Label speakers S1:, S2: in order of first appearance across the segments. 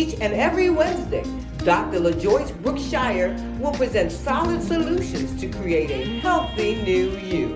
S1: Each and every Wednesday, Dr. LaJoyce Brookshire will present solid solutions to create a healthy new you.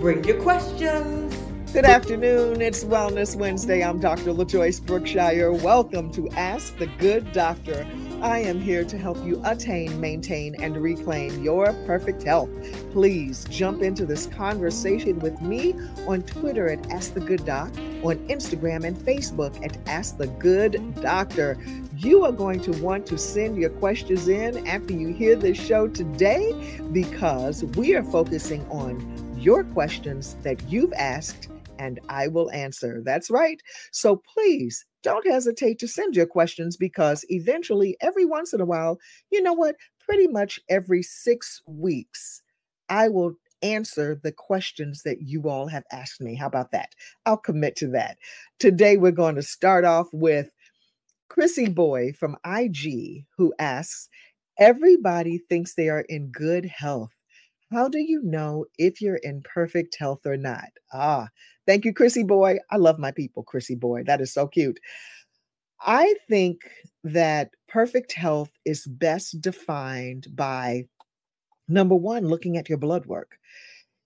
S1: Bring your questions.
S2: Good afternoon. It's Wellness Wednesday. I'm Dr. LaJoyce Brookshire. Welcome to Ask the Good Doctor. I am here to help you attain, maintain, and reclaim your perfect health. Please jump into this conversation with me on Twitter at Ask the Good Doc, on Instagram and Facebook at Ask the Good Doctor. You are going to want to send your questions in after you hear this show today because we are focusing on your questions that you've asked and I will answer. That's right. So please don't hesitate to send your questions because eventually, every once in a while, you know what? Pretty much every six weeks, I will answer the questions that you all have asked me. How about that? I'll commit to that. Today, we're going to start off with Chrissy Boy from IG, who asks Everybody thinks they are in good health. How do you know if you're in perfect health or not? Ah, thank you, Chrissy Boy. I love my people, Chrissy Boy. That is so cute. I think that perfect health is best defined by number one, looking at your blood work.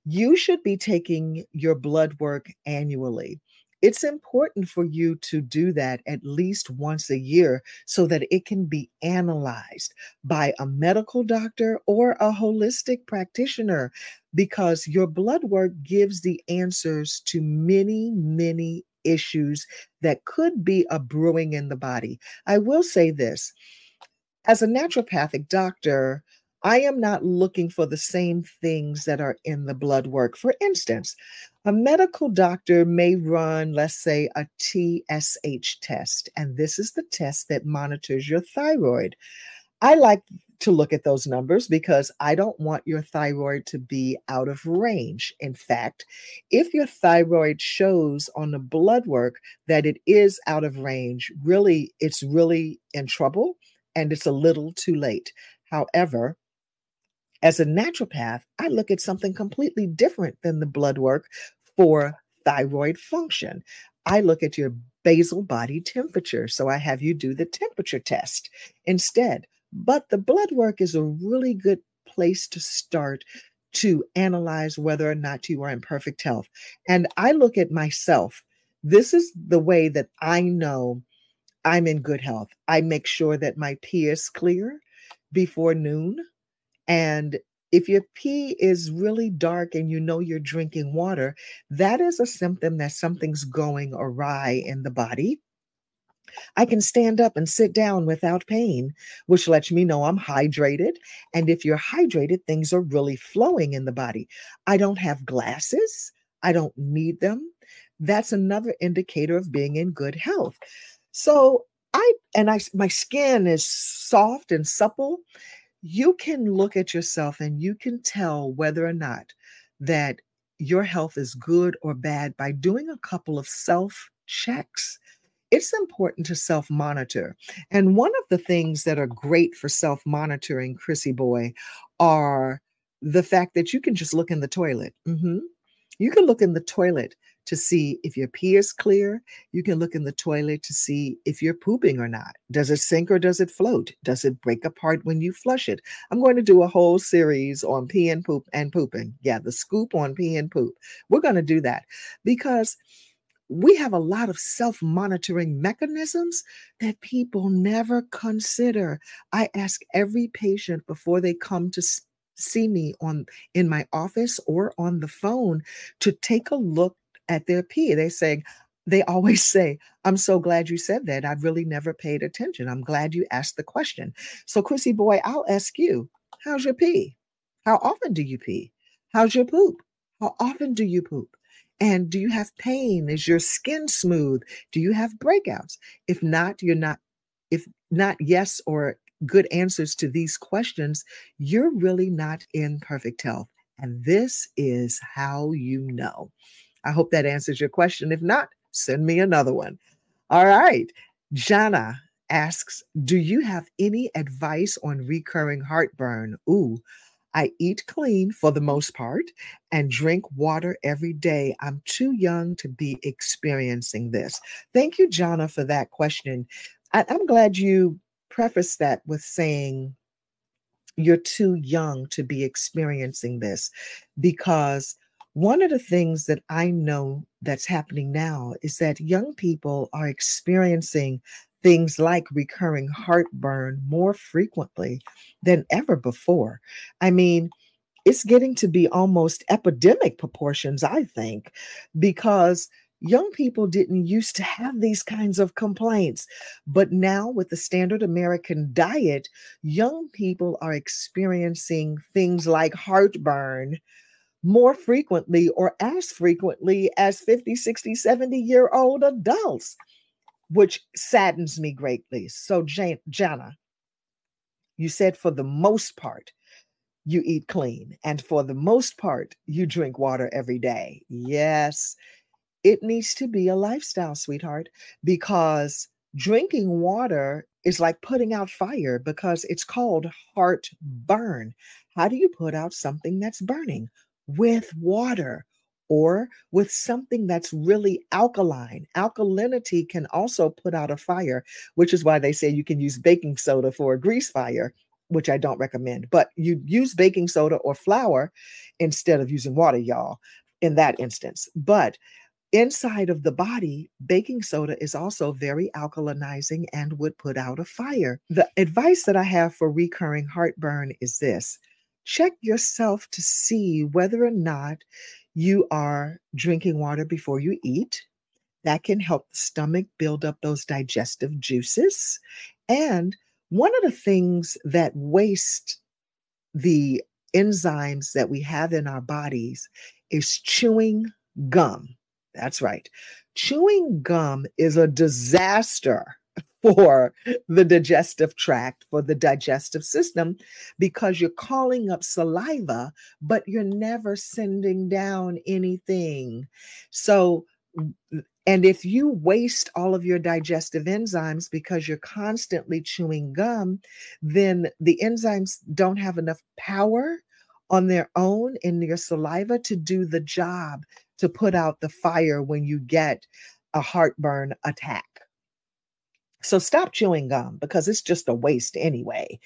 S2: You should be taking your blood work annually. It's important for you to do that at least once a year so that it can be analyzed by a medical doctor or a holistic practitioner because your blood work gives the answers to many, many issues that could be a brewing in the body. I will say this as a naturopathic doctor, I am not looking for the same things that are in the blood work. For instance, a medical doctor may run, let's say, a TSH test, and this is the test that monitors your thyroid. I like to look at those numbers because I don't want your thyroid to be out of range. In fact, if your thyroid shows on the blood work that it is out of range, really, it's really in trouble and it's a little too late. However, as a naturopath, I look at something completely different than the blood work for thyroid function. I look at your basal body temperature. So I have you do the temperature test instead. But the blood work is a really good place to start to analyze whether or not you are in perfect health. And I look at myself. This is the way that I know I'm in good health. I make sure that my pee is clear before noon. And if your pee is really dark and you know you're drinking water, that is a symptom that something's going awry in the body. I can stand up and sit down without pain, which lets me know I'm hydrated. And if you're hydrated, things are really flowing in the body. I don't have glasses, I don't need them. That's another indicator of being in good health. So I and I my skin is soft and supple. You can look at yourself and you can tell whether or not that your health is good or bad by doing a couple of self checks it's important to self monitor. And one of the things that are great for self monitoring, Chrissy Boy, are the fact that you can just look in the toilet. Mm-hmm. You can look in the toilet to see if your pee is clear. You can look in the toilet to see if you're pooping or not. Does it sink or does it float? Does it break apart when you flush it? I'm going to do a whole series on pee and poop and pooping. Yeah, the scoop on pee and poop. We're going to do that because we have a lot of self monitoring mechanisms that people never consider. I ask every patient before they come to see me on in my office or on the phone to take a look at their pee. They say, they always say, I'm so glad you said that. I've really never paid attention. I'm glad you asked the question. So, Chrissy boy, I'll ask you, how's your pee? How often do you pee? How's your poop? How often do you poop? And do you have pain? Is your skin smooth? Do you have breakouts? If not, you're not, if not yes or good answers to these questions, you're really not in perfect health. And this is how you know. I hope that answers your question. If not, send me another one. All right. Jana asks Do you have any advice on recurring heartburn? Ooh, I eat clean for the most part and drink water every day. I'm too young to be experiencing this. Thank you, Jana, for that question. I, am glad you prefaced that with saying you're too young to be experiencing this because one of the things that I know that's happening now is that young people are experiencing things like recurring heartburn more frequently than ever before. I mean, it's getting to be almost epidemic proportions, I think, because young people didn't used to have these kinds of complaints. But now, with the standard American diet, young people are experiencing things like heartburn more frequently or as frequently as 50, 60, 70 year old adults, which saddens me greatly. So, Jana, you said for the most part, you eat clean, and for the most part, you drink water every day. Yes, it needs to be a lifestyle, sweetheart, because drinking water is like putting out fire because it's called heartburn. How do you put out something that's burning? With water or with something that's really alkaline. Alkalinity can also put out a fire, which is why they say you can use baking soda for a grease fire, which I don't recommend. But you use baking soda or flour instead of using water, y'all, in that instance. But inside of the body, baking soda is also very alkalinizing and would put out a fire. The advice that I have for recurring heartburn is this check yourself to see whether or not you are drinking water before you eat. That can help the stomach build up those digestive juices. And one of the things that waste the enzymes that we have in our bodies is chewing gum. That's right. Chewing gum is a disaster for the digestive tract, for the digestive system, because you're calling up saliva, but you're never sending down anything. So, and if you waste all of your digestive enzymes because you're constantly chewing gum, then the enzymes don't have enough power on their own in your saliva to do the job to put out the fire when you get a heartburn attack. So stop chewing gum because it's just a waste anyway.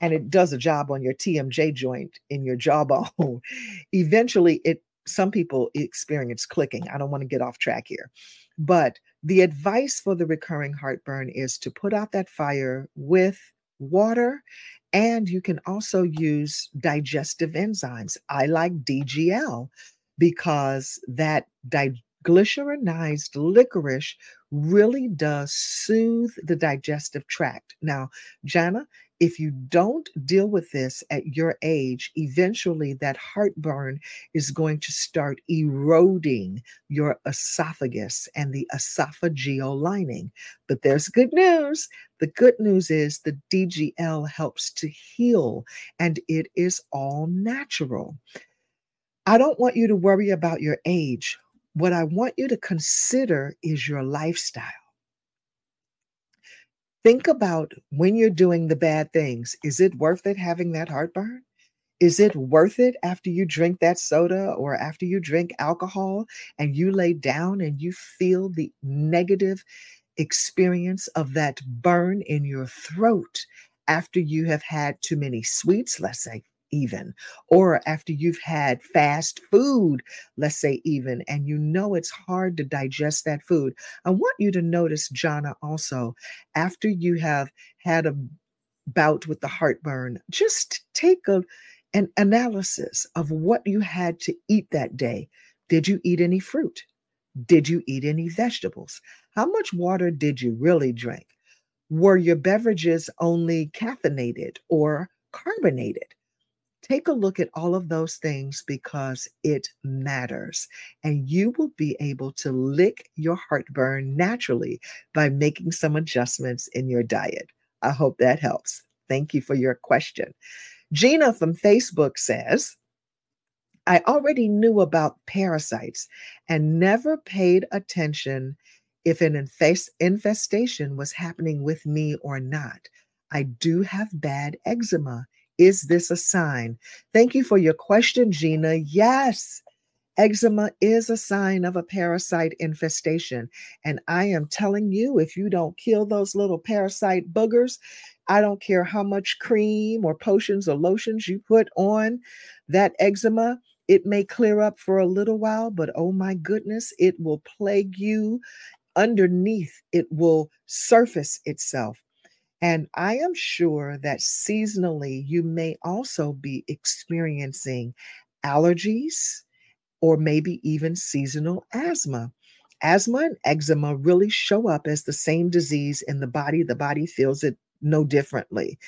S2: And it does a job on your TMJ joint in your jawbone. Eventually, it some people experience clicking. I don't want to get off track here. But the advice for the recurring heartburn is to put out that fire with water and you can also use digestive enzymes. I like DGL because that di- glycerinized licorice really does soothe the digestive tract. Now, Jana, if you don't deal with this at your age, eventually that heartburn is going to start eroding your esophagus and the esophageal lining. But there's good news. The good news is the DGL helps to heal and it is all natural. I don't want you to worry about your age what I want you to consider is your lifestyle. Think about when you're doing the bad things. Is it worth it having that heartburn? Is it worth it after you drink that soda or after you drink alcohol and you lay down and you feel the negative experience of that burn in your throat after you have had too many sweets, let's say even, or after you've had fast food, let's say even, and you know it's hard to digest that food. I want you to notice, Jana, also, after you have had a bout with the heartburn, just take a an analysis of what you had to eat that day. Did you eat any fruit? Did you eat any vegetables? How much water did you really drink? Were your beverages only caffeinated or carbonated? Take a look at all of those things because it matters. And you will be able to lick your heartburn naturally by making some adjustments in your diet. I hope that helps. Thank you for your question. Gina from Facebook says, I already knew about parasites and never paid attention if an infest- infestation was happening with me or not. I do have bad eczema. Is this a sign? Thank you for your question, Gina. Yes, eczema is a sign of a parasite infestation. And I am telling you, if you don't kill those little parasite boogers, I don't care how much cream or potions or lotions you put on that eczema. It may clear up for a little while, but oh my goodness, it will plague you underneath. It will surface itself. And I am sure that seasonally, you may also be experiencing allergies or maybe even seasonal asthma. Asthma and eczema really show up as the same disease in the body. The body feels it no differently.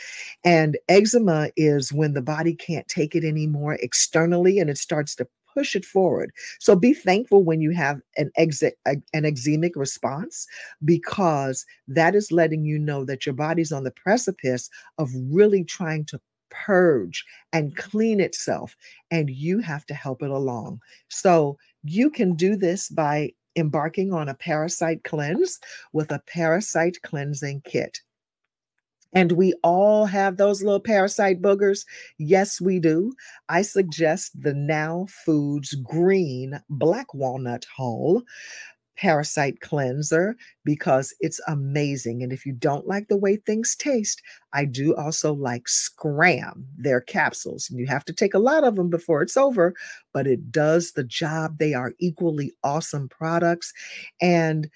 S2: And eczema is when the body can't take it anymore externally and it starts to push it forward. So be thankful when you have an exit an eczemic response because that is letting you know that your body's on the precipice of really trying to purge and clean itself and you have to help it along. So you can do this by embarking on a parasite cleanse with a parasite cleansing kit. And we all have those little parasite boogers. Yes, we do. I suggest the Now Foods Green Black Walnut Hull parasite cleanser because it's amazing. And if you don't like the way things taste, I do also like Scram, their capsules. And You have to take a lot of them before it's over, but it does the job. They are equally awesome products. And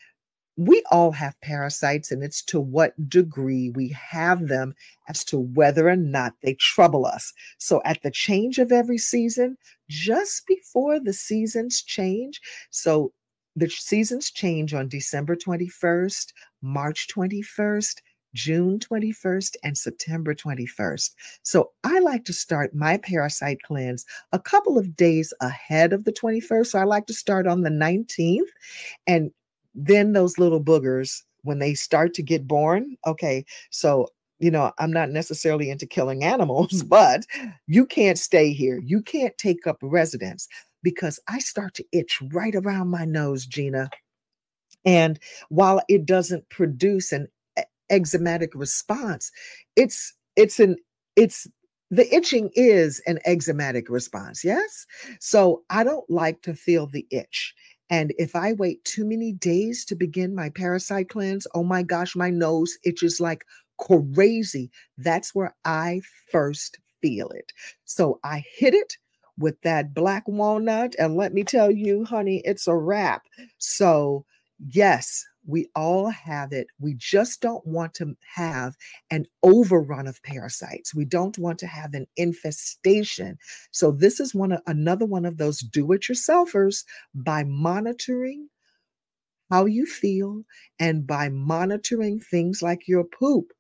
S2: we all have parasites, and it's to what degree we have them as to whether or not they trouble us. So, at the change of every season, just before the seasons change, so the seasons change on December 21st, March 21st, June 21st, and September 21st. So I like to start my parasite cleanse a couple of days ahead of the 21st. So I like to start on the 19th and then those little boogers when they start to get born okay so you know i'm not necessarily into killing animals but you can't stay here. You can't take up residence because i start to itch right around my nose gina. And while it doesn't produce an eczematic response it's it's an it's the itching is an eczematic response yes? So i don't like to feel the itch and if I wait too many days to begin my parasite cleanse, oh my gosh, my nose itches like crazy. That's where I first feel it. So I hit it with that black walnut. And let me tell you, honey, it's a wrap. So, yes, we all have it. We just don't want to have an overrun of parasites. We don't want to have an infestation. So this is one of, another one of those do-it-yourselfers by monitoring how you feel and by monitoring things like your poop.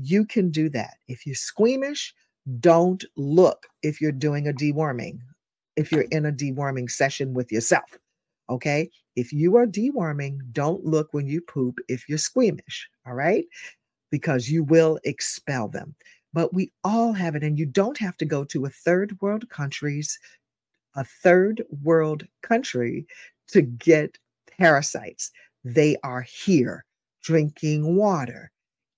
S2: You can do that. If you're squeamish, don't look if you're doing a deworming, if you're in a deworming session with yourself. Okay. If you are deworming, don't look when you poop if you're squeamish. All right. Because you will expel them. But we all have it. And you don't have to go to a third world countries, a third world country to get parasites. They are here drinking water,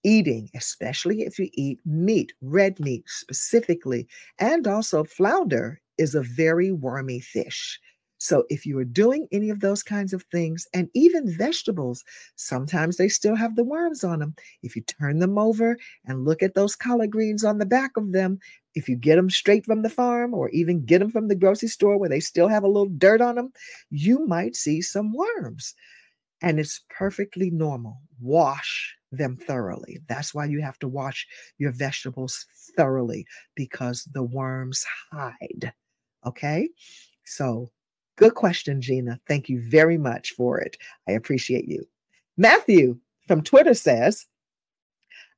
S2: eating, especially if you eat meat, red meat specifically, and also flounder is a very wormy fish. So if you are doing any of those kinds of things, and even vegetables, sometimes they still have the worms on them. If you turn them over and look at those collard greens on the back of them, if you get them straight from the farm or even get them from the grocery store where they still have a little dirt on them, you might see some worms. And it's perfectly normal. Wash them thoroughly. That's why you have to wash your vegetables thoroughly because the worms hide. Okay. So, good question, Gina. Thank you very much for it. I appreciate you. Matthew from Twitter says,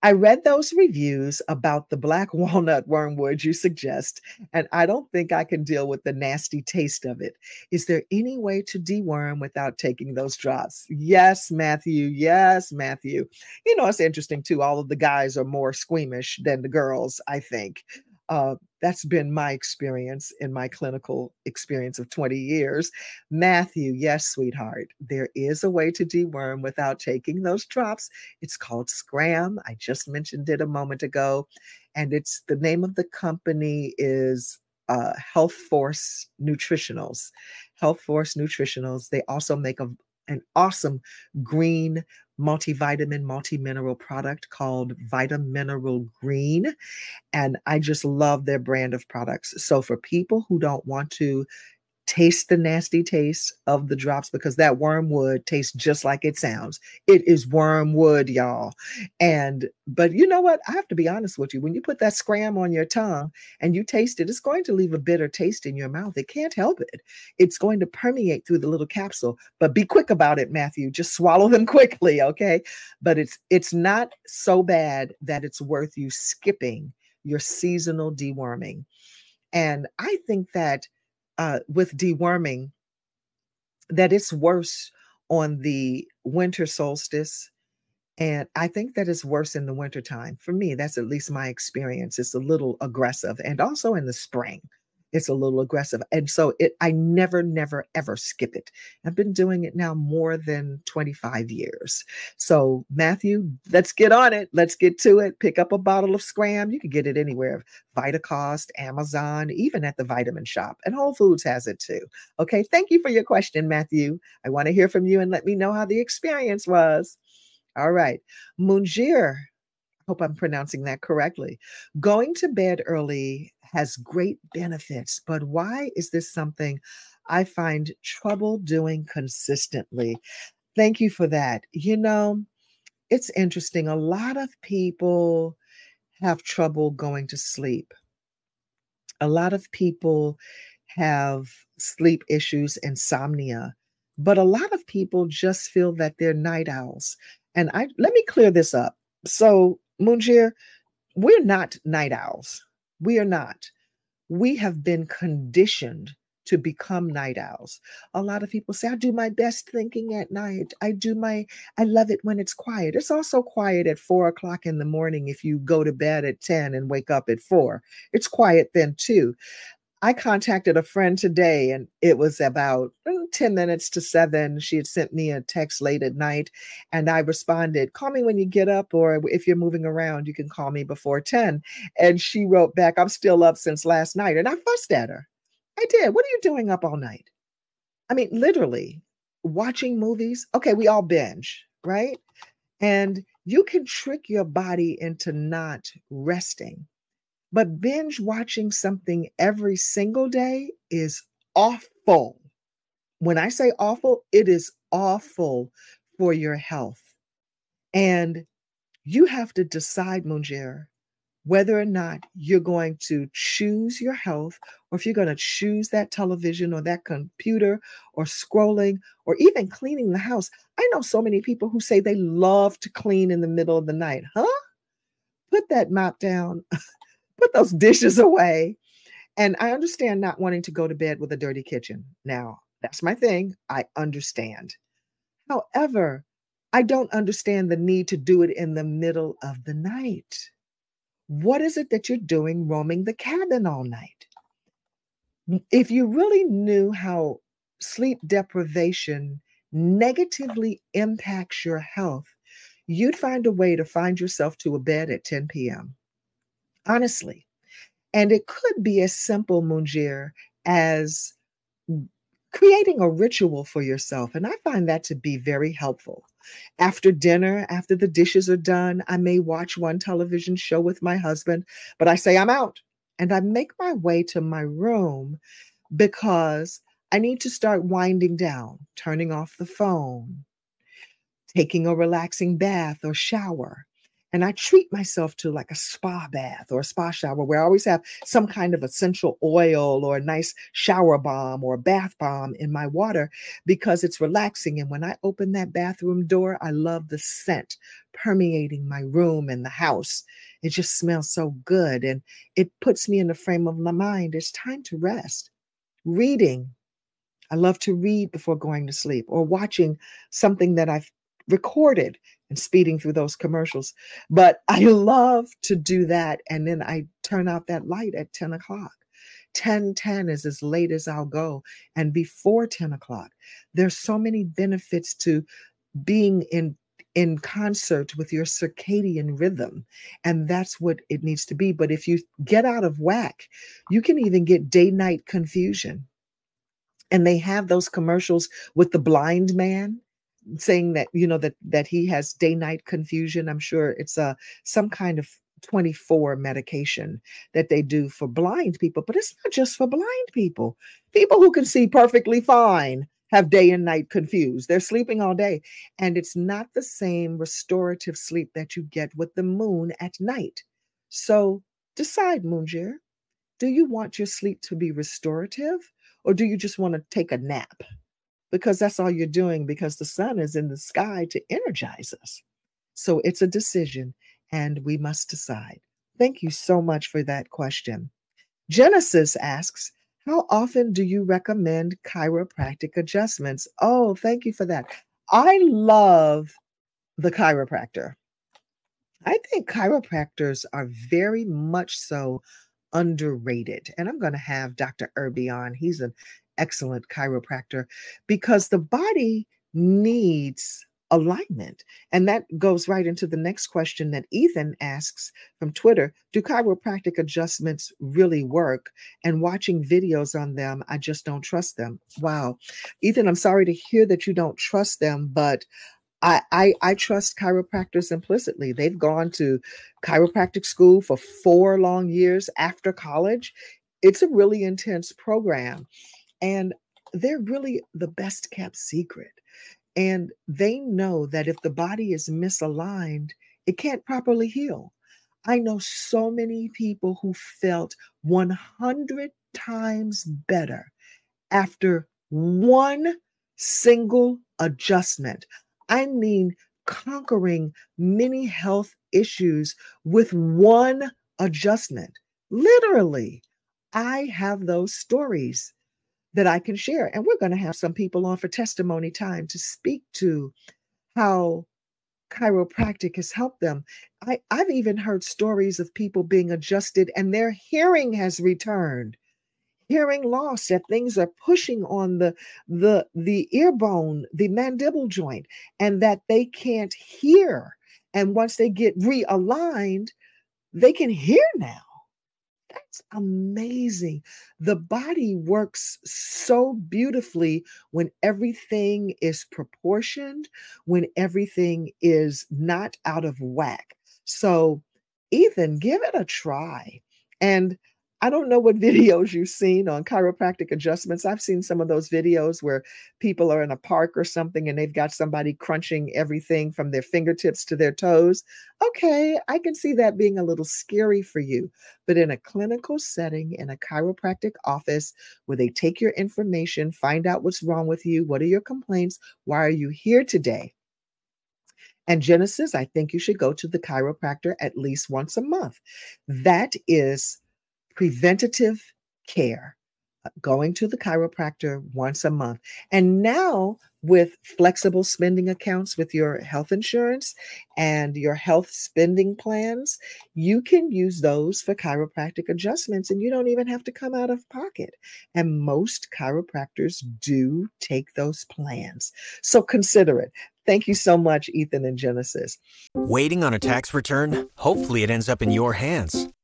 S2: I read those reviews about the black walnut wormwood you suggest, and I don't think I can deal with the nasty taste of it. Is there any way to deworm without taking those drops? Yes, Matthew. Yes, Matthew. You know, it's interesting too. All of the guys are more squeamish than the girls, I think. Uh, that's been my experience in my clinical experience of 20 years. Matthew, yes, sweetheart, there is a way to deworm without taking those drops. It's called Scram. I just mentioned it a moment ago. And it's the name of the company is uh, Health Force Nutritionals. Health Force Nutritionals. They also make a, an awesome green multivitamin, multi-mineral product called Vitamineral Green. And I just love their brand of products. So for people who don't want to taste the nasty taste of the drops because that wormwood tastes just like it sounds. It is wormwood, y'all. And but you know what? I have to be honest with you. When you put that scram on your tongue and you taste it, it's going to leave a bitter taste in your mouth. It can't help it. It's going to permeate through the little capsule. But be quick about it, Matthew. Just swallow them quickly, okay? But it's it's not so bad that it's worth you skipping your seasonal deworming. And I think that uh, with deworming that it's worse on the winter solstice. And I think that it's worse in the wintertime. For me, that's at least my experience. It's a little aggressive. And also in the spring it's a little aggressive. And so it I never, never, ever skip it. I've been doing it now more than 25 years. So Matthew, let's get on it. Let's get to it. Pick up a bottle of Scram. You can get it anywhere. Vitacost, Amazon, even at the vitamin shop. And Whole Foods has it too. Okay. Thank you for your question, Matthew. I want to hear from you and let me know how the experience was. All right. Munjir, hope I'm pronouncing that correctly. Going to bed early has great benefits, but why is this something I find trouble doing consistently? Thank you for that. You know, it's interesting. A lot of people have trouble going to sleep. A lot of people have sleep issues, insomnia, but a lot of people just feel that they're night owls. And I let me clear this up. So, Munjir, we're not night owls. We are not. We have been conditioned to become night owls. A lot of people say, I do my best thinking at night. I do my, I love it when it's quiet. It's also quiet at four o'clock in the morning if you go to bed at 10 and wake up at four. It's quiet then too. I contacted a friend today and it was about mm, 10 minutes to seven. She had sent me a text late at night and I responded, Call me when you get up, or if you're moving around, you can call me before 10. And she wrote back, I'm still up since last night. And I fussed at her. I did. What are you doing up all night? I mean, literally watching movies. Okay, we all binge, right? And you can trick your body into not resting but binge watching something every single day is awful. When I say awful, it is awful for your health. And you have to decide, Munjir, whether or not you're going to choose your health or if you're going to choose that television or that computer or scrolling or even cleaning the house. I know so many people who say they love to clean in the middle of the night. Huh? Put that mop down put those dishes away. And I understand not wanting to go to bed with a dirty kitchen. Now, that's my thing. I understand. However, I don't understand the need to do it in the middle of the night. What is it that you're doing roaming the cabin all night? If you really knew how sleep deprivation negatively impacts your health, you'd find a way to find yourself to a bed at 10 p.m honestly. And it could be as simple, Munjir, as creating a ritual for yourself. And I find that to be very helpful. After dinner, after the dishes are done, I may watch one television show with my husband, but I say I'm out and I make my way to my room because I need to start winding down, turning off the phone, taking a relaxing bath or shower. And I treat myself to like a spa bath or a spa shower where I always have some kind of essential oil or a nice shower bomb or bath bomb in my water because it's relaxing. And when I open that bathroom door, I love the scent permeating my room and the house. It just smells so good and it puts me in the frame of my mind. It's time to rest. Reading. I love to read before going to sleep or watching something that I've recorded speeding through those commercials. But I love to do that. And then I turn out that light at 10 o'clock. 10 10 is as late as I'll go. And before 10 o'clock, there's so many benefits to being in in concert with your circadian rhythm. And that's what it needs to be. But if you get out of whack, you can even get day night confusion. And they have those commercials with the blind man saying that you know that that he has day night confusion i'm sure it's a uh, some kind of 24 medication that they do for blind people but it's not just for blind people. People who can see perfectly fine have day and night confused. They're sleeping all day and it's not the same restorative sleep that you get with the moon at night. So decide Munjir do you want your sleep to be restorative or do you just want to take a nap because that's all you're doing because the sun is in the sky to energize us. So it's a decision and we must decide. Thank you so much for that question. Genesis asks, How often do you recommend chiropractic adjustments? Oh, thank you for that. I love the chiropractor. I think chiropractors are very much so underrated. And I'm going to have Dr. Irby on. He's an excellent chiropractor because the body needs alignment. And that goes right into the next question that Ethan asks from Twitter Do chiropractic adjustments really work? And watching videos on them, I just don't trust them. Wow. Ethan, I'm sorry to hear that you don't trust them, but I, I, I trust chiropractors implicitly. They've gone to chiropractic school for four long years after college. It's a really intense program. And they're really the best kept secret. And they know that if the body is misaligned, it can't properly heal. I know so many people who felt 100 times better after one single adjustment. I mean, conquering many health issues with one adjustment. Literally, I have those stories that I can share. And we're going to have some people on for testimony time to speak to how chiropractic has helped them. I, I've even heard stories of people being adjusted and their hearing has returned. Hearing loss, that things are pushing on the the the ear bone, the mandible joint, and that they can't hear. And once they get realigned, they can hear now. That's amazing. The body works so beautifully when everything is proportioned, when everything is not out of whack. So, Ethan, give it a try. And I don't know what videos you've seen on chiropractic adjustments. I've seen some of those videos where people are in a park or something and they've got somebody crunching everything from their fingertips to their toes. Okay, I can see that being a little scary for you. But in a clinical setting, in a chiropractic office where they take your information, find out what's wrong with you, what are your complaints, why are you here today? And Genesis, I think you should go to the chiropractor at least once a month. That is preventative care, uh, going to the chiropractor once a month. And now, with flexible spending accounts with your health insurance and your health spending plans, you can use those for chiropractic adjustments and you don't even have to come out of pocket. And most chiropractors do take those plans. So consider it. Thank you so much, Ethan and Genesis.
S3: Waiting on a tax return? Hopefully, it ends up in your hands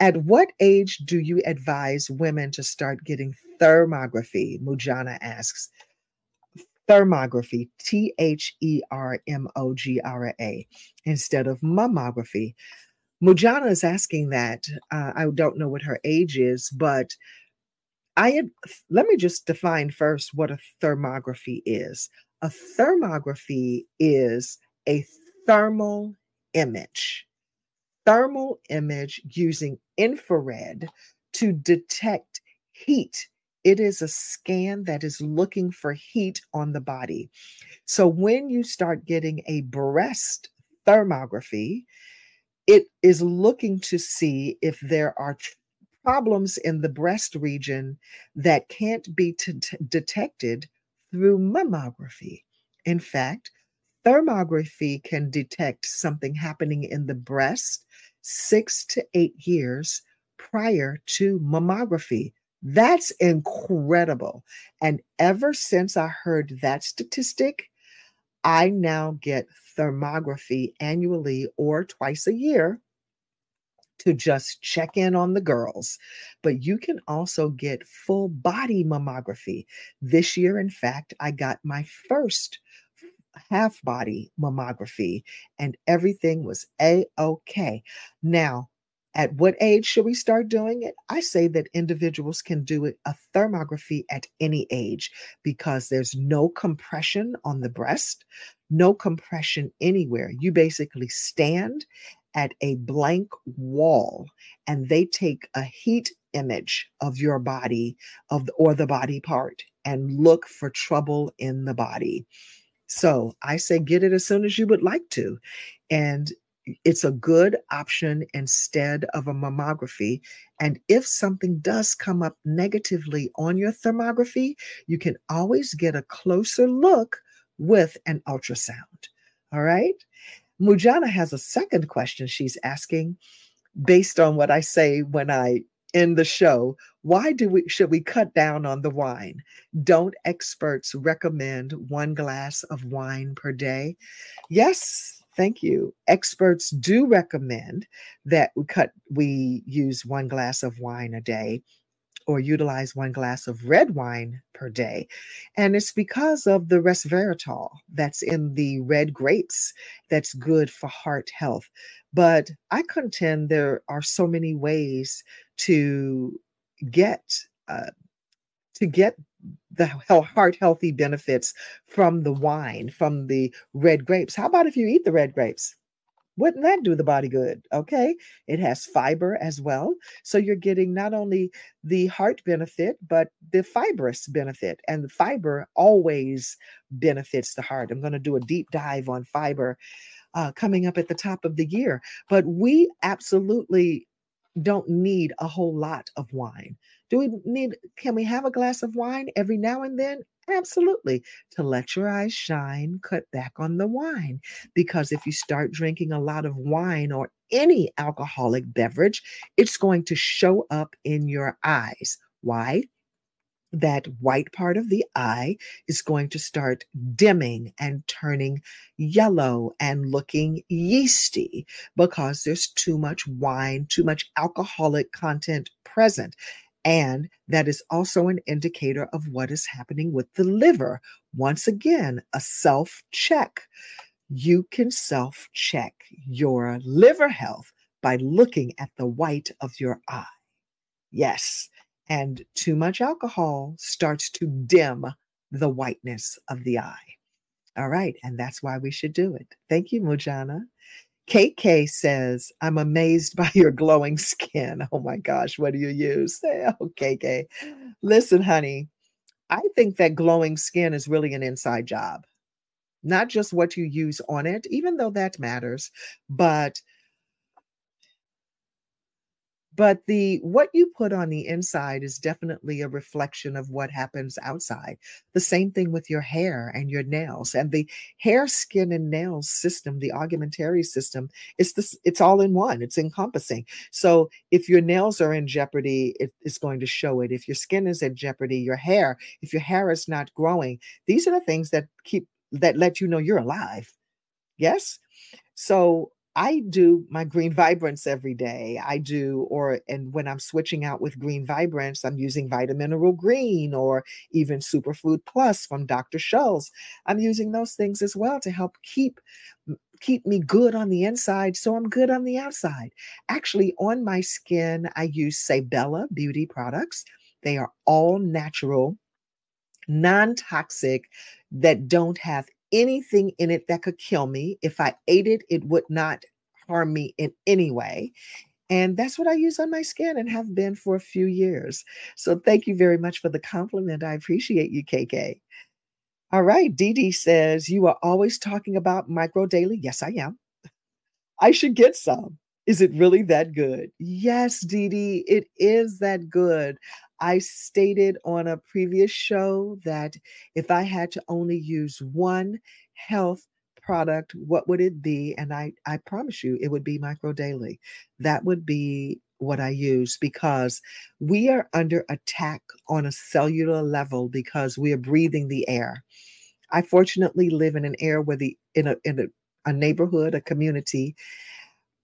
S2: At what age do you advise women to start getting thermography? Mujana asks. Thermography, T H E R M O G R A, instead of mammography. Mujana is asking that. Uh, I don't know what her age is, but I had, let me just define first what a thermography is. A thermography is a thermal image thermal image using infrared to detect heat. It is a scan that is looking for heat on the body. So when you start getting a breast thermography, it is looking to see if there are problems in the breast region that can't be t- detected through mammography. In fact, thermography can detect something happening in the breast six to eight years prior to mammography. That's incredible. And ever since I heard that statistic, I now get thermography annually or twice a year to just check in on the girls. But you can also get full body mammography. This year, in fact, I got my first half body mammography and everything was a okay. Now, at what age should we start doing it? I say that individuals can do a thermography at any age because there's no compression on the breast, no compression anywhere. You basically stand at a blank wall and they take a heat image of your body of the, or the body part and look for trouble in the body. So I say get it as soon as you would like to. And it's a good option instead of a mammography. And if something does come up negatively on your thermography, you can always get a closer look with an ultrasound. All right. Mujana has a second question she's asking based on what I say when I in the show why do we should we cut down on the wine don't experts recommend one glass of wine per day yes thank you experts do recommend that we cut we use one glass of wine a day or utilize one glass of red wine per day. And it's because of the resveratrol that's in the red grapes that's good for heart health. But I contend there are so many ways to get uh, to get the heart healthy benefits from the wine, from the red grapes. How about if you eat the red grapes? Wouldn't that do the body good? Okay. It has fiber as well. So you're getting not only the heart benefit, but the fibrous benefit. And the fiber always benefits the heart. I'm going to do a deep dive on fiber uh, coming up at the top of the year. But we absolutely don't need a whole lot of wine. Do we need, can we have a glass of wine every now and then? Absolutely. To let your eyes shine, cut back on the wine. Because if you start drinking a lot of wine or any alcoholic beverage, it's going to show up in your eyes. Why? That white part of the eye is going to start dimming and turning yellow and looking yeasty because there's too much wine, too much alcoholic content present. And that is also an indicator of what is happening with the liver. Once again, a self check. You can self check your liver health by looking at the white of your eye. Yes, and too much alcohol starts to dim the whiteness of the eye. All right, and that's why we should do it. Thank you, Mujana. KK says, I'm amazed by your glowing skin. Oh my gosh, what do you use? Oh, KK. Listen, honey, I think that glowing skin is really an inside job. Not just what you use on it, even though that matters, but but the what you put on the inside is definitely a reflection of what happens outside. The same thing with your hair and your nails and the hair skin and nails system the integumentary system it's this it's all in one it's encompassing. So if your nails are in jeopardy it, it's going to show it. If your skin is in jeopardy your hair if your hair is not growing these are the things that keep that let you know you're alive. Yes? So I do my green vibrance every day. I do, or and when I'm switching out with green vibrance, I'm using Vitamineral Green or even Superfood Plus from Dr. Schulze's. I'm using those things as well to help keep keep me good on the inside so I'm good on the outside. Actually, on my skin, I use Sabella beauty products. They are all natural, non-toxic, that don't have anything in it that could kill me. If I ate it, it would not harm me in any way. And that's what I use on my skin and have been for a few years. So thank you very much for the compliment. I appreciate you, KK. All right. Dee Dee says, You are always talking about micro daily. Yes, I am. I should get some. Is it really that good? Yes, Dee Dee, it is that good. I stated on a previous show that if I had to only use one health product, what would it be? And I, I promise you, it would be Micro Daily. That would be what I use because we are under attack on a cellular level because we are breathing the air. I fortunately live in an air where the in a in a, a neighborhood, a community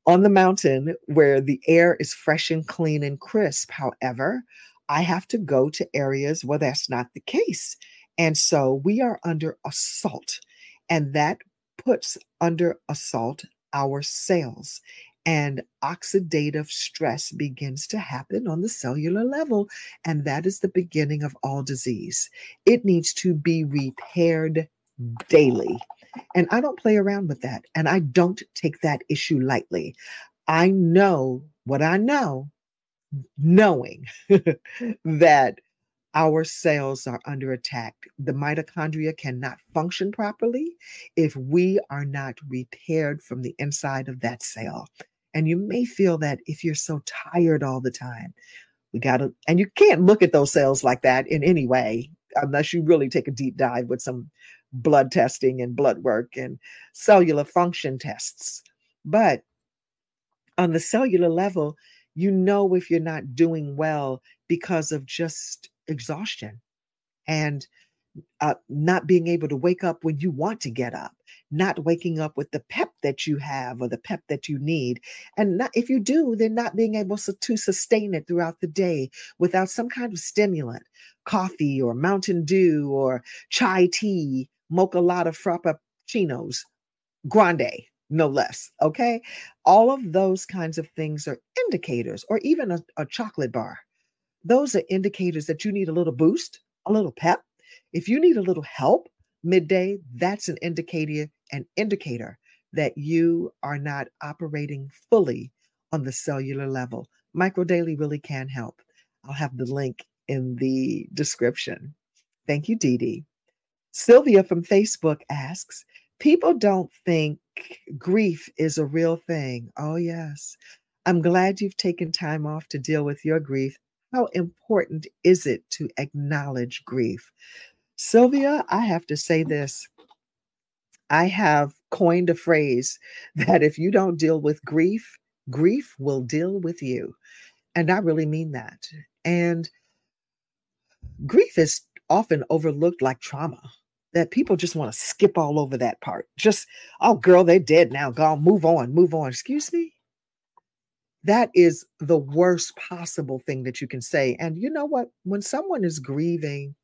S2: on the mountain where the air is fresh and clean and crisp. However, I have to go to areas where that's not the case. And so we are under assault. And that puts under assault our cells. And oxidative stress begins to happen on the cellular level. And that is the beginning of all disease. It needs to be repaired daily. And I don't play around with that. And I don't take that issue lightly. I know what I know knowing that our cells are under attack. The mitochondria cannot function properly if we are not repaired from the inside of that cell. And you may feel that if you're so tired all the time, we got to, and you can't look at those cells like that in any way unless you really take a deep dive with some blood testing and blood work and cellular function tests. But on the cellular level, you know if you're not doing well because of just exhaustion and uh, not being able to wake up when you want to get up, not waking up with the pep that you have or the pep that you need. And not, if you do, then not being able to, to sustain it throughout the day without some kind of stimulant, coffee or Mountain Dew or chai tea, mocha latte frappuccinos, grande, no less. Okay. All of those kinds of things are indicators, or even a, a chocolate bar. Those are indicators that you need a little boost, a little pep. If you need a little help midday, that's an indicator, an indicator that you are not operating fully on the cellular level. Micro Daily really can help. I'll have the link in the description. Thank you, Dee Dee. Sylvia from Facebook asks, People don't think grief is a real thing. Oh, yes. I'm glad you've taken time off to deal with your grief. How important is it to acknowledge grief? Sylvia, I have to say this. I have coined a phrase that if you don't deal with grief, grief will deal with you. And I really mean that. And grief is often overlooked like trauma that people just want to skip all over that part. Just, oh, girl, they're dead now. Go move on, move on. Excuse me? That is the worst possible thing that you can say. And you know what? When someone is grieving,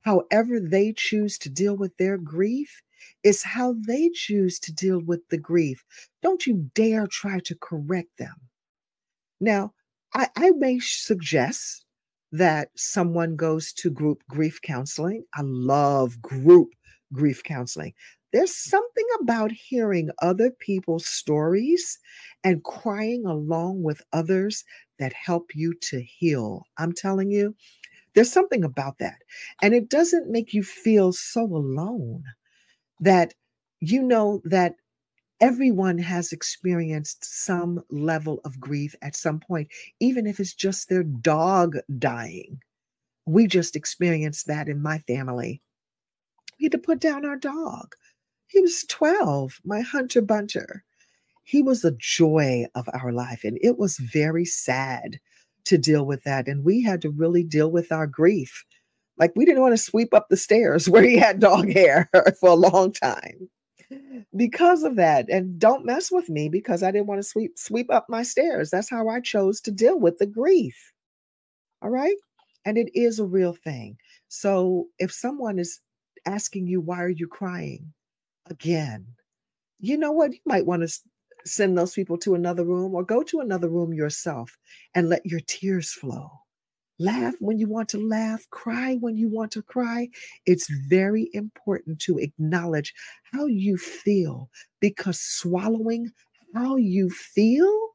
S2: however they choose to deal with their grief is how they choose to deal with the grief. Don't you dare try to correct them. Now, I, I may suggest that someone goes to group grief counseling. I love group grief counseling. There's something about hearing other people's stories and crying along with others that help you to heal. I'm telling you, there's something about that. And it doesn't make you feel so alone that you know that Everyone has experienced some level of grief at some point, even if it's just their dog dying. We just experienced that in my family. We had to put down our dog. He was 12, my Hunter Bunter. He was the joy of our life, and it was very sad to deal with that. And we had to really deal with our grief. Like we didn't want to sweep up the stairs where he had dog hair for a long time because of that. And don't mess with me because I didn't want to sweep sweep up my stairs. That's how I chose to deal with the grief. All right? And it is a real thing. So if someone is asking you why are you crying again, you know what? You might want to send those people to another room or go to another room yourself and let your tears flow. Laugh when you want to laugh, cry when you want to cry. It's very important to acknowledge how you feel because swallowing how you feel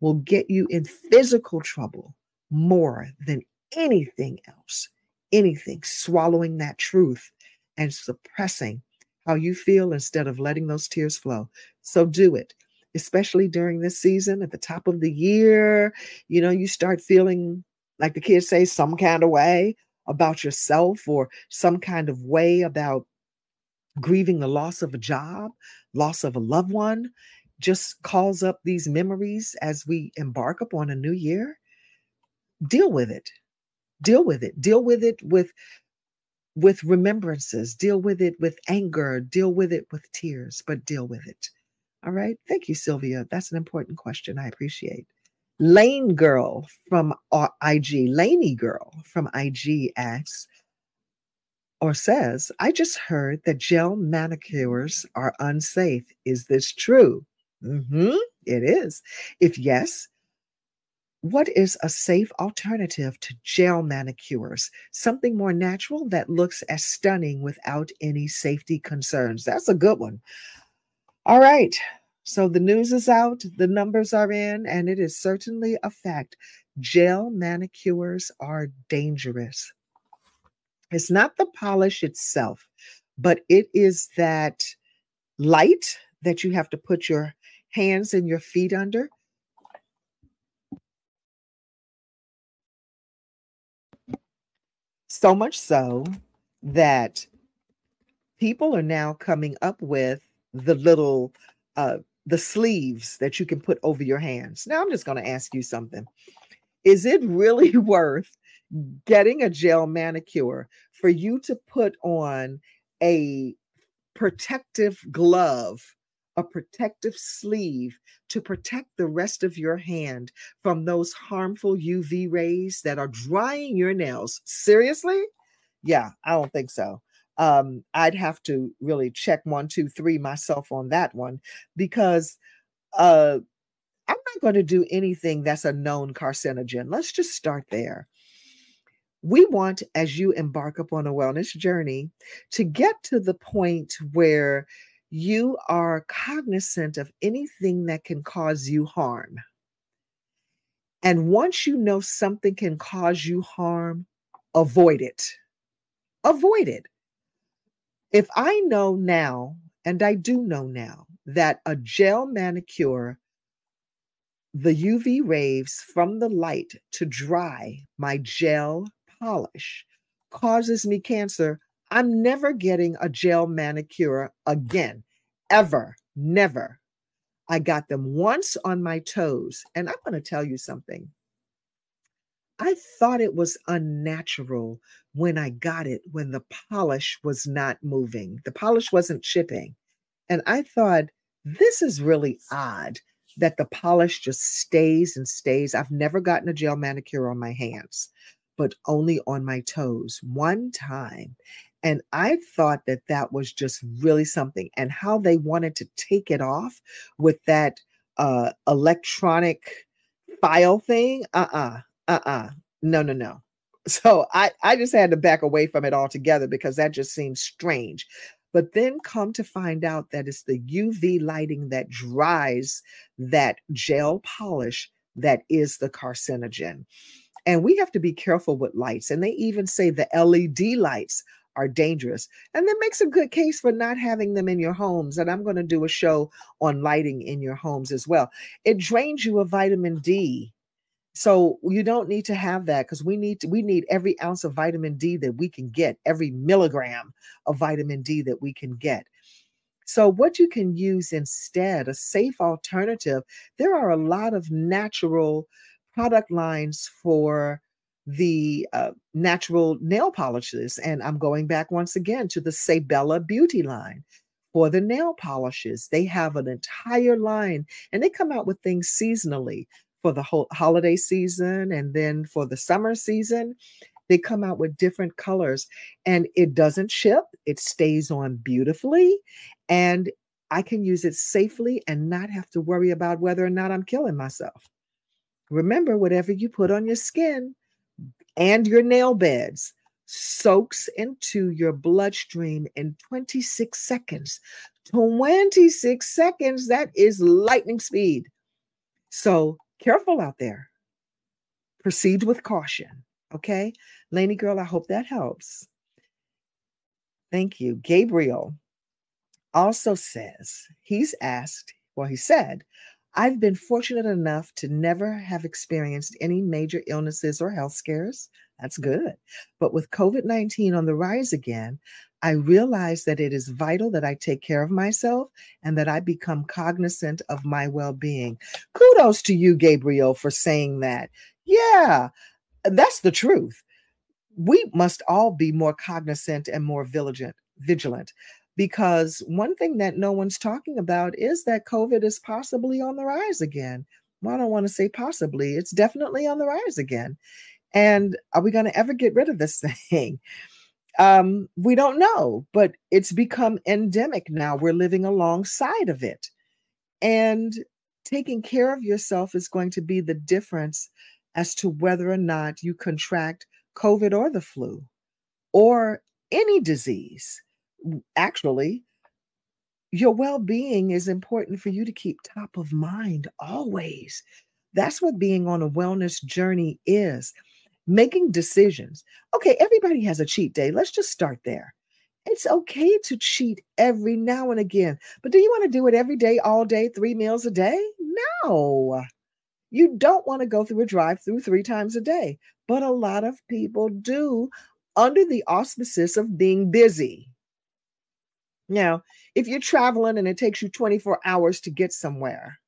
S2: will get you in physical trouble more than anything else. Anything, swallowing that truth and suppressing how you feel instead of letting those tears flow. So do it, especially during this season at the top of the year. You know, you start feeling like the kids say, some kind of way about yourself or some kind of way about grieving the loss of a job, loss of a loved one, just calls up these memories as we embark upon a new year. Deal with it. Deal with it. Deal with it with with remembrances, deal with it with anger, deal with it with tears, but deal with it. All right. Thank you, Sylvia. That's an important question. I appreciate. Lane Girl from uh, IG, Laney Girl from IG asks or says, I just heard that gel manicures are unsafe. Is this true? Mm-hmm, it is. If yes, what is a safe alternative to gel manicures? Something more natural that looks as stunning without any safety concerns. That's a good one. All right. So the news is out, the numbers are in, and it is certainly a fact. Gel manicures are dangerous. It's not the polish itself, but it is that light that you have to put your hands and your feet under. So much so that people are now coming up with the little uh, the sleeves that you can put over your hands. Now, I'm just going to ask you something. Is it really worth getting a gel manicure for you to put on a protective glove, a protective sleeve to protect the rest of your hand from those harmful UV rays that are drying your nails? Seriously? Yeah, I don't think so um, I'd have to really check one, two, three myself on that one because uh, I'm not going to do anything that's a known carcinogen. Let's just start there. We want, as you embark upon a wellness journey, to get to the point where you are cognizant of anything that can cause you harm. And once you know something can cause you harm, avoid it. Avoid it. If I know now, and I do know now, that a gel manicure, the UV rays from the light to dry my gel polish causes me cancer, I'm never getting a gel manicure again, ever, never. I got them once on my toes. And I'm going to tell you something. I thought it was unnatural when I got it when the polish was not moving. The polish wasn't chipping. And I thought, this is really odd that the polish just stays and stays. I've never gotten a gel manicure on my hands, but only on my toes one time. And I thought that that was just really something. And how they wanted to take it off with that uh, electronic file thing, uh uh-uh, uh, uh-uh. No, no, no. So I, I just had to back away from it altogether because that just seems strange. But then come to find out that it's the UV lighting that dries that gel polish that is the carcinogen. And we have to be careful with lights. And they even say the LED lights are dangerous. And that makes a good case for not having them in your homes. And I'm going to do a show on lighting in your homes as well. It drains you of vitamin D. So you don't need to have that because we need to, we need every ounce of vitamin D that we can get, every milligram of vitamin D that we can get. So, what you can use instead, a safe alternative, there are a lot of natural product lines for the uh, natural nail polishes. And I'm going back once again to the Sabella Beauty line for the nail polishes. They have an entire line and they come out with things seasonally for the whole holiday season and then for the summer season. They come out with different colors and it doesn't chip, it stays on beautifully. And I can use it safely and not have to worry about whether or not I'm killing myself. Remember, whatever you put on your skin and your nail beds soaks into your bloodstream in 26 seconds. 26 seconds, that is lightning speed. So careful out there. Proceed with caution. Okay. Laney girl, I hope that helps. Thank you. Gabriel also says he's asked, well, he said, I've been fortunate enough to never have experienced any major illnesses or health scares. That's good. But with COVID 19 on the rise again, I realize that it is vital that I take care of myself and that I become cognizant of my well being. Kudos to you, Gabriel, for saying that. Yeah, that's the truth. We must all be more cognizant and more vigilant. Vigilant because one thing that no one's talking about is that COVID is possibly on the rise again. Well, I don't want to say possibly, it's definitely on the rise again. And are we going to ever get rid of this thing? Um, we don't know, but it's become endemic now. We're living alongside of it. And taking care of yourself is going to be the difference as to whether or not you contract COVID or the flu or any disease actually, your well being is important for you to keep top of mind always. That's what being on a wellness journey is making decisions. Okay, everybody has a cheat day. Let's just start there. It's okay to cheat every now and again, but do you want to do it every day, all day, three meals a day? No. You don't want to go through a drive through three times a day, but a lot of people do under the auspices of being busy. Now, if you're traveling and it takes you 24 hours to get somewhere,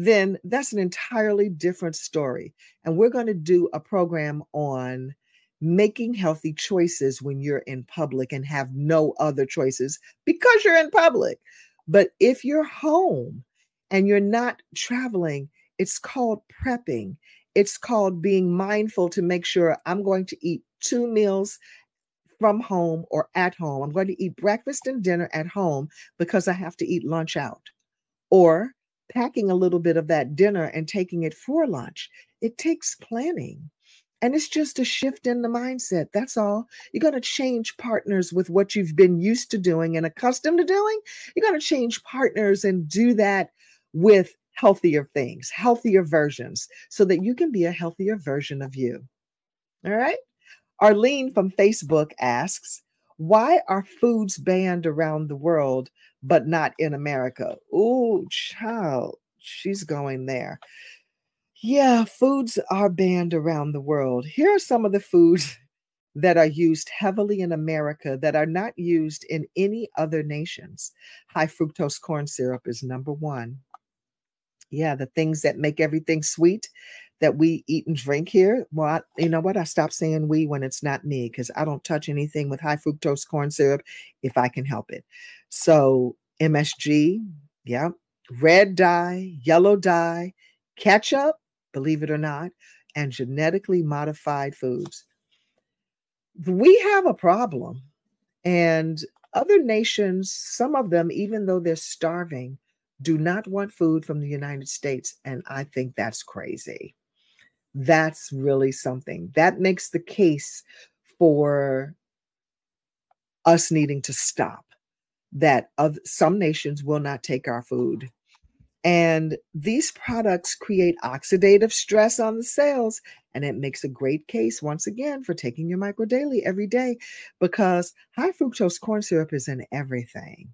S2: then that's an entirely different story. And we're going to do a program on making healthy choices when you're in public and have no other choices because you're in public. But if you're home and you're not traveling, it's called prepping. It's called being mindful to make sure I'm going to eat two meals from home or at home. I'm going to eat breakfast and dinner at home because I have to eat lunch out. Or packing a little bit of that dinner and taking it for lunch. It takes planning. And it's just a shift in the mindset. That's all. You're going to change partners with what you've been used to doing and accustomed to doing. You're going to change partners and do that with healthier things, healthier versions, so that you can be a healthier version of you. All right. Arlene from Facebook asks, why are foods banned around the world but not in America? Oh, child, she's going there. Yeah, foods are banned around the world. Here are some of the foods that are used heavily in America that are not used in any other nations. High fructose corn syrup is number one. Yeah, the things that make everything sweet that we eat and drink here. Well, I, you know what? I stop saying we when it's not me because I don't touch anything with high fructose corn syrup if I can help it. So, MSG, yeah, red dye, yellow dye, ketchup, believe it or not, and genetically modified foods. We have a problem. And other nations, some of them, even though they're starving, do not want food from the United States. And I think that's crazy that's really something that makes the case for us needing to stop that of some nations will not take our food and these products create oxidative stress on the cells And it makes a great case, once again, for taking your micro daily every day because high fructose corn syrup is in everything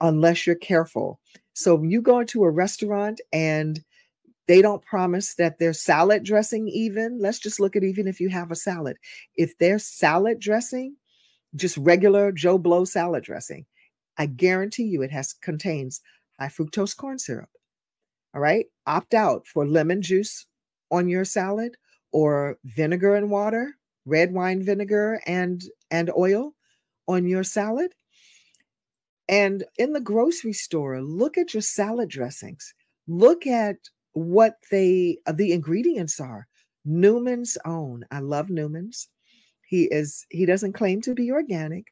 S2: unless you're careful. So you go into a restaurant and they don't promise that their salad dressing, even, let's just look at even if you have a salad. If their salad dressing, just regular Joe Blow salad dressing, I guarantee you it has contains high fructose corn syrup. All right. Opt out for lemon juice on your salad or vinegar and water, red wine vinegar and and oil on your salad. And in the grocery store, look at your salad dressings. Look at what they uh, the ingredients are. Newman's own. I love Newman's. He is he doesn't claim to be organic,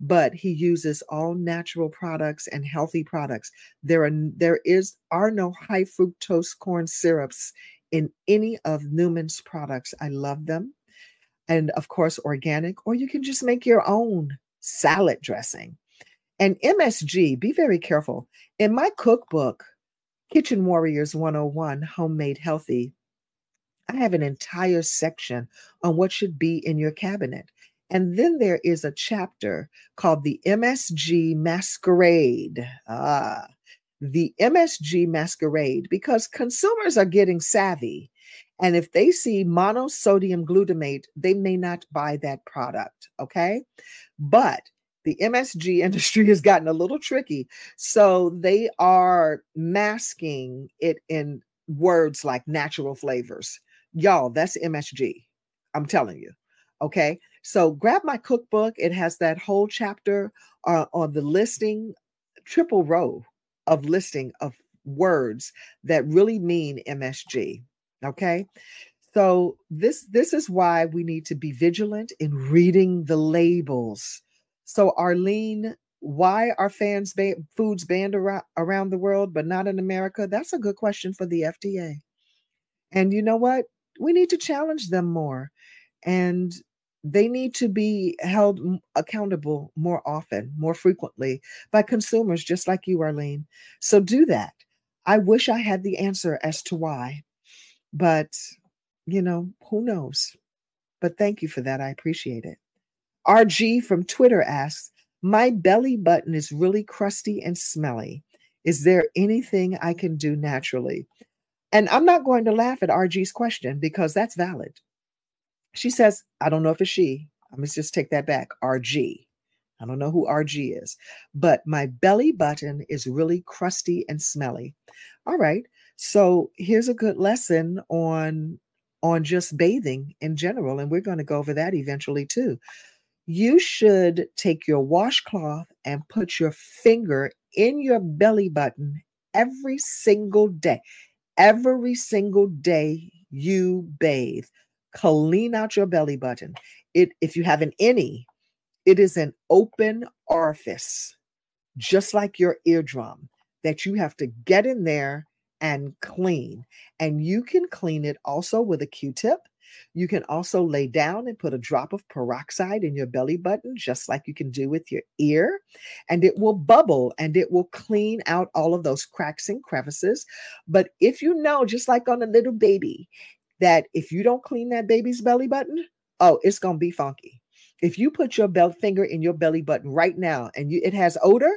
S2: but he uses all natural products and healthy products. There are there is are no high fructose corn syrups in any of Newman's products. I love them. And of course organic or you can just make your own salad dressing. And MSG, be very careful. In my cookbook, Kitchen Warriors 101 Homemade Healthy, I have an entire section on what should be in your cabinet. And then there is a chapter called the MSG Masquerade. Ah, the MSG Masquerade, because consumers are getting savvy. And if they see monosodium glutamate, they may not buy that product. Okay. But the MSG industry has gotten a little tricky. So they are masking it in words like natural flavors. Y'all, that's MSG. I'm telling you. Okay. So grab my cookbook. It has that whole chapter uh, on the listing, triple row of listing of words that really mean MSG. Okay. So this this is why we need to be vigilant in reading the labels. So Arlene, why are fans ba- foods banned around, around the world but not in America? That's a good question for the FDA. And you know what? We need to challenge them more. And they need to be held accountable more often, more frequently by consumers, just like you, Arlene. So do that. I wish I had the answer as to why, but you know, who knows? But thank you for that. I appreciate it. RG from Twitter asks, My belly button is really crusty and smelly. Is there anything I can do naturally? And I'm not going to laugh at RG's question because that's valid. She says, I don't know if it's she. I must just take that back. RG. I don't know who RG is, but my belly button is really crusty and smelly. All right. So here's a good lesson on on just bathing in general and we're going to go over that eventually too. You should take your washcloth and put your finger in your belly button every single day. Every single day you bathe clean out your belly button. It if you have an any, it is an open orifice, just like your eardrum, that you have to get in there and clean. And you can clean it also with a Q-tip. You can also lay down and put a drop of peroxide in your belly button, just like you can do with your ear, and it will bubble and it will clean out all of those cracks and crevices. But if you know, just like on a little baby, that if you don't clean that baby's belly button, oh, it's going to be funky. If you put your belt finger in your belly button right now and you, it has odor,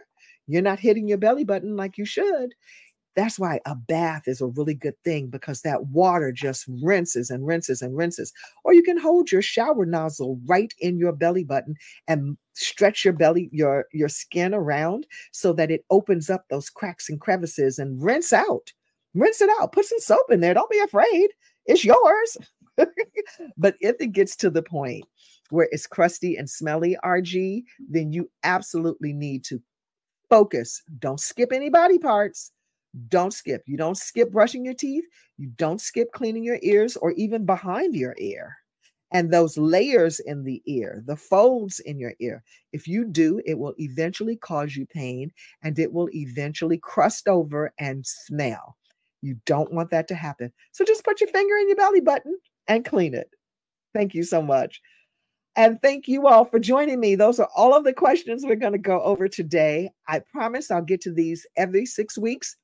S2: you're not hitting your belly button like you should. That's why a bath is a really good thing because that water just rinses and rinses and rinses. Or you can hold your shower nozzle right in your belly button and stretch your belly, your, your skin around so that it opens up those cracks and crevices and rinse out. Rinse it out. Put some soap in there. Don't be afraid it's yours. but if it gets to the point where it's crusty and smelly, RG, then you absolutely need to focus. Don't skip any body parts. Don't skip. You don't skip brushing your teeth. You don't skip cleaning your ears or even behind your ear. And those layers in the ear, the folds in your ear, if you do, it will eventually cause you pain and it will eventually crust over and smell. You don't want that to happen. So just put your finger in your belly button and clean it. Thank you so much. And thank you all for joining me. Those are all of the questions we're going to go over today. I promise I'll get to these every six weeks.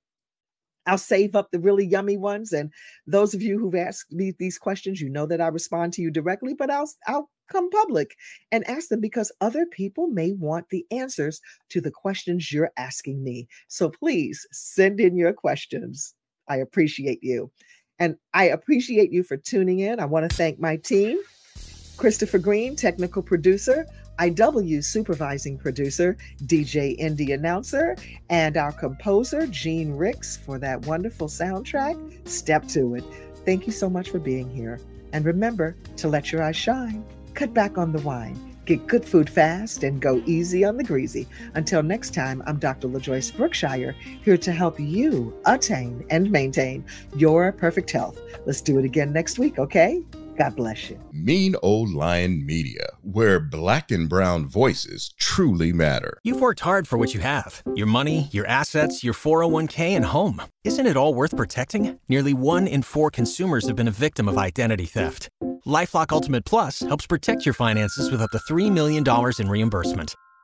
S2: I'll save up the really yummy ones. And those of you who've asked me these questions, you know that I respond to you directly, but I'll I'll come public and ask them because other people may want the answers to the questions you're asking me. So please send in your questions. I appreciate you. And I appreciate you for tuning in. I want to thank my team Christopher Green, technical producer, IW supervising producer, DJ Indie announcer, and our composer, Gene Ricks, for that wonderful soundtrack. Step to it. Thank you so much for being here. And remember to let your eyes shine, cut back on the wine, get good food fast, and go easy on the greasy. Until next time, I'm Dr. LaJoyce Brookshire, here to help you attain and maintain your perfect health. Let's do it again next week, okay? God bless you.
S4: Mean Old Lion Media, where black and brown voices truly matter.
S3: You've worked hard for what you have your money, your assets, your 401k, and home. Isn't it all worth protecting? Nearly one in four consumers have been a victim of identity theft. LifeLock Ultimate Plus helps protect your finances with up to $3 million in reimbursement.